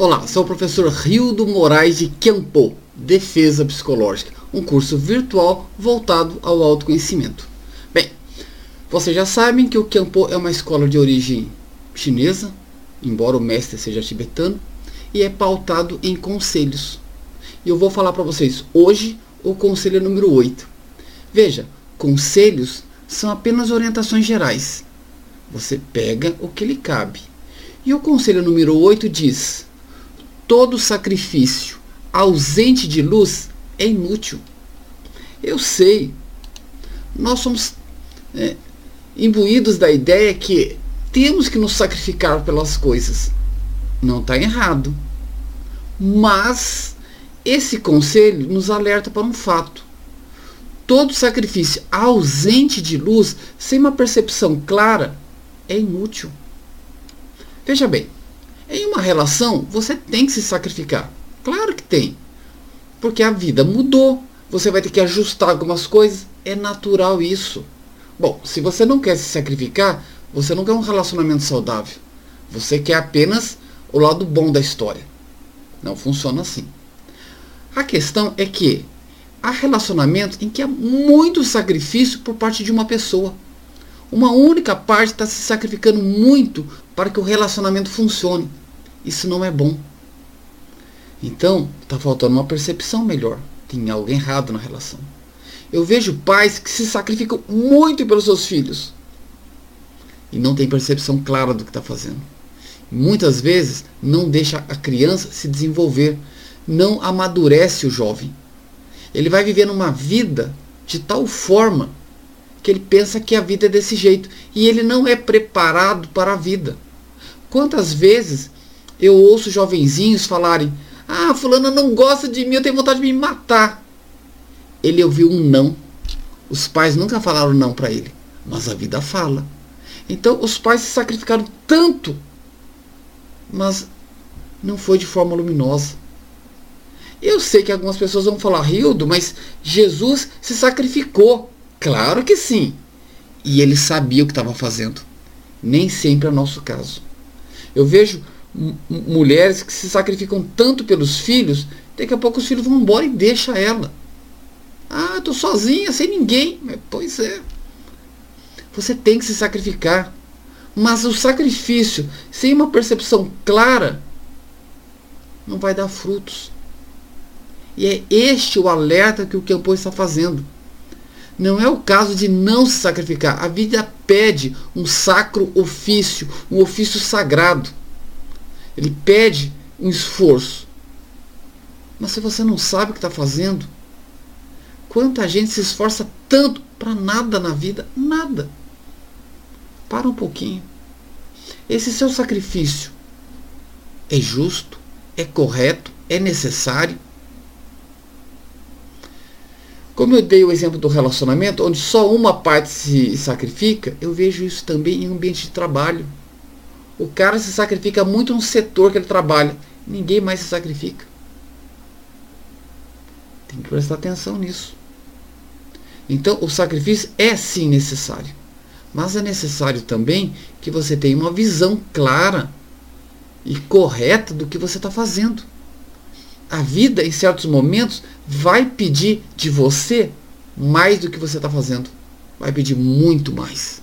Olá, sou o professor Rildo Moraes de Campo, Defesa Psicológica, um curso virtual voltado ao autoconhecimento. Bem, vocês já sabem que o Campo é uma escola de origem chinesa, embora o mestre seja tibetano, e é pautado em conselhos. E eu vou falar para vocês hoje o conselho número 8. Veja, conselhos são apenas orientações gerais. Você pega o que lhe cabe. E o conselho número 8 diz: todo sacrifício ausente de luz é inútil. Eu sei, nós somos é, imbuídos da ideia que temos que nos sacrificar pelas coisas. Não está errado. Mas esse conselho nos alerta para um fato Todo sacrifício ausente de luz, sem uma percepção clara, é inútil. Veja bem, em uma relação você tem que se sacrificar. Claro que tem. Porque a vida mudou. Você vai ter que ajustar algumas coisas. É natural isso. Bom, se você não quer se sacrificar, você não quer um relacionamento saudável. Você quer apenas o lado bom da história. Não funciona assim. A questão é que há relacionamentos em que há muito sacrifício por parte de uma pessoa. Uma única parte está se sacrificando muito para que o relacionamento funcione. Isso não é bom. Então, está faltando uma percepção melhor. Tem algo errado na relação. Eu vejo pais que se sacrificam muito pelos seus filhos e não tem percepção clara do que está fazendo. Muitas vezes não deixa a criança se desenvolver, não amadurece o jovem. Ele vai vivendo uma vida de tal forma que ele pensa que a vida é desse jeito e ele não é preparado para a vida. Quantas vezes eu ouço jovenzinhos falarem: "Ah, fulana não gosta de mim, eu tenho vontade de me matar". Ele ouviu um não. Os pais nunca falaram não para ele, mas a vida fala. Então os pais se sacrificaram tanto, mas não foi de forma luminosa. Eu sei que algumas pessoas vão falar, Rildo, mas Jesus se sacrificou. Claro que sim. E ele sabia o que estava fazendo. Nem sempre é nosso caso. Eu vejo mulheres que se sacrificam tanto pelos filhos, daqui a pouco os filhos vão embora e deixa ela. Ah, estou sozinha, sem ninguém. Pois é. Você tem que se sacrificar. Mas o sacrifício sem uma percepção clara não vai dar frutos. E é este o alerta que o Campo está fazendo. Não é o caso de não se sacrificar. A vida pede um sacro ofício, um ofício sagrado. Ele pede um esforço. Mas se você não sabe o que está fazendo, quanta gente se esforça tanto para nada na vida? Nada. Para um pouquinho. Esse seu sacrifício é justo, é correto, é necessário? Como eu dei o exemplo do relacionamento, onde só uma parte se sacrifica, eu vejo isso também em ambiente de trabalho. O cara se sacrifica muito no setor que ele trabalha, ninguém mais se sacrifica. Tem que prestar atenção nisso. Então, o sacrifício é sim necessário. Mas é necessário também que você tenha uma visão clara e correta do que você está fazendo a vida, em certos momentos, vai pedir de você mais do que você está fazendo. Vai pedir muito mais.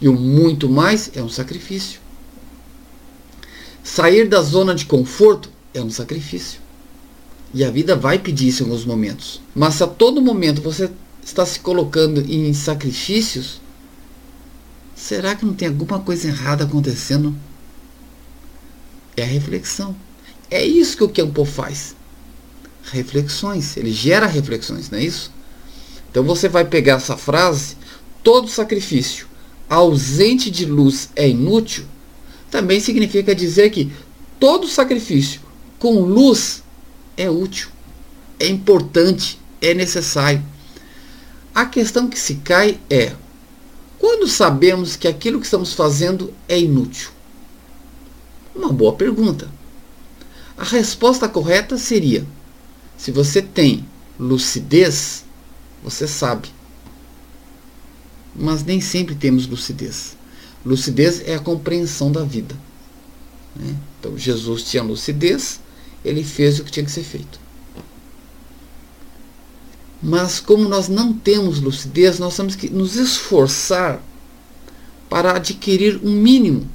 E o muito mais é um sacrifício. Sair da zona de conforto é um sacrifício. E a vida vai pedir isso em alguns momentos. Mas se a todo momento você está se colocando em sacrifícios, será que não tem alguma coisa errada acontecendo? É a reflexão. É isso que o Campo faz. Reflexões. Ele gera reflexões, não é isso? Então você vai pegar essa frase, todo sacrifício ausente de luz é inútil, também significa dizer que todo sacrifício com luz é útil, é importante, é necessário. A questão que se cai é: quando sabemos que aquilo que estamos fazendo é inútil? Uma boa pergunta. A resposta correta seria: se você tem lucidez, você sabe. Mas nem sempre temos lucidez. Lucidez é a compreensão da vida. Né? Então Jesus tinha lucidez, ele fez o que tinha que ser feito. Mas como nós não temos lucidez, nós temos que nos esforçar para adquirir um mínimo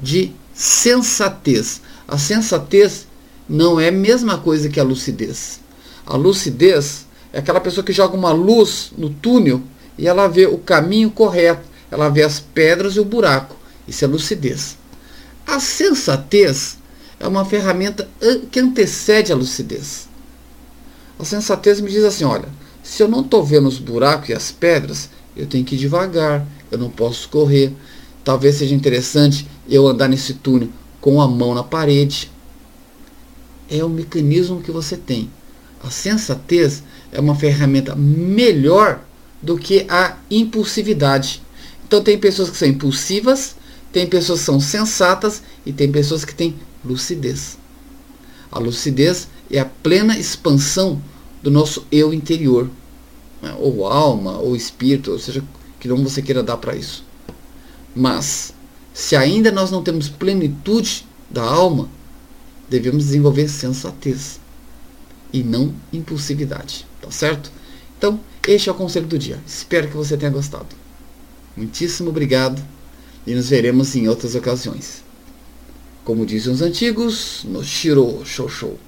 de sensatez. A sensatez não é a mesma coisa que a lucidez. A lucidez é aquela pessoa que joga uma luz no túnel e ela vê o caminho correto, ela vê as pedras e o buraco. Isso é lucidez. A sensatez é uma ferramenta que antecede a lucidez. A sensatez me diz assim: olha, se eu não estou vendo os buracos e as pedras, eu tenho que ir devagar, eu não posso correr. Talvez seja interessante eu andar nesse túnel com a mão na parede. É o mecanismo que você tem. A sensatez é uma ferramenta melhor do que a impulsividade. Então tem pessoas que são impulsivas, tem pessoas que são sensatas e tem pessoas que têm lucidez. A lucidez é a plena expansão do nosso eu interior, né? ou alma, ou espírito, ou seja, que nome você queira dar para isso. Mas, se ainda nós não temos plenitude da alma, devemos desenvolver sensatez e não impulsividade, tá certo? Então, este é o conselho do dia. Espero que você tenha gostado. Muitíssimo obrigado e nos veremos em outras ocasiões. Como dizem os antigos, no Shiro Show Show.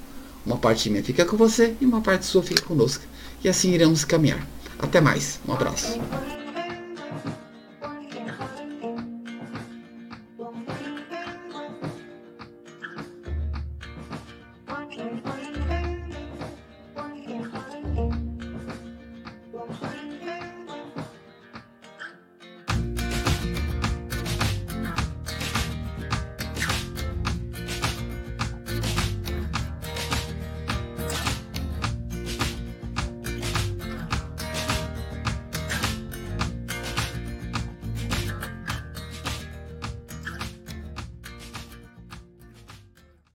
Uma parte minha fica com você e uma parte sua fica conosco. E assim iremos caminhar. Até mais. Um abraço.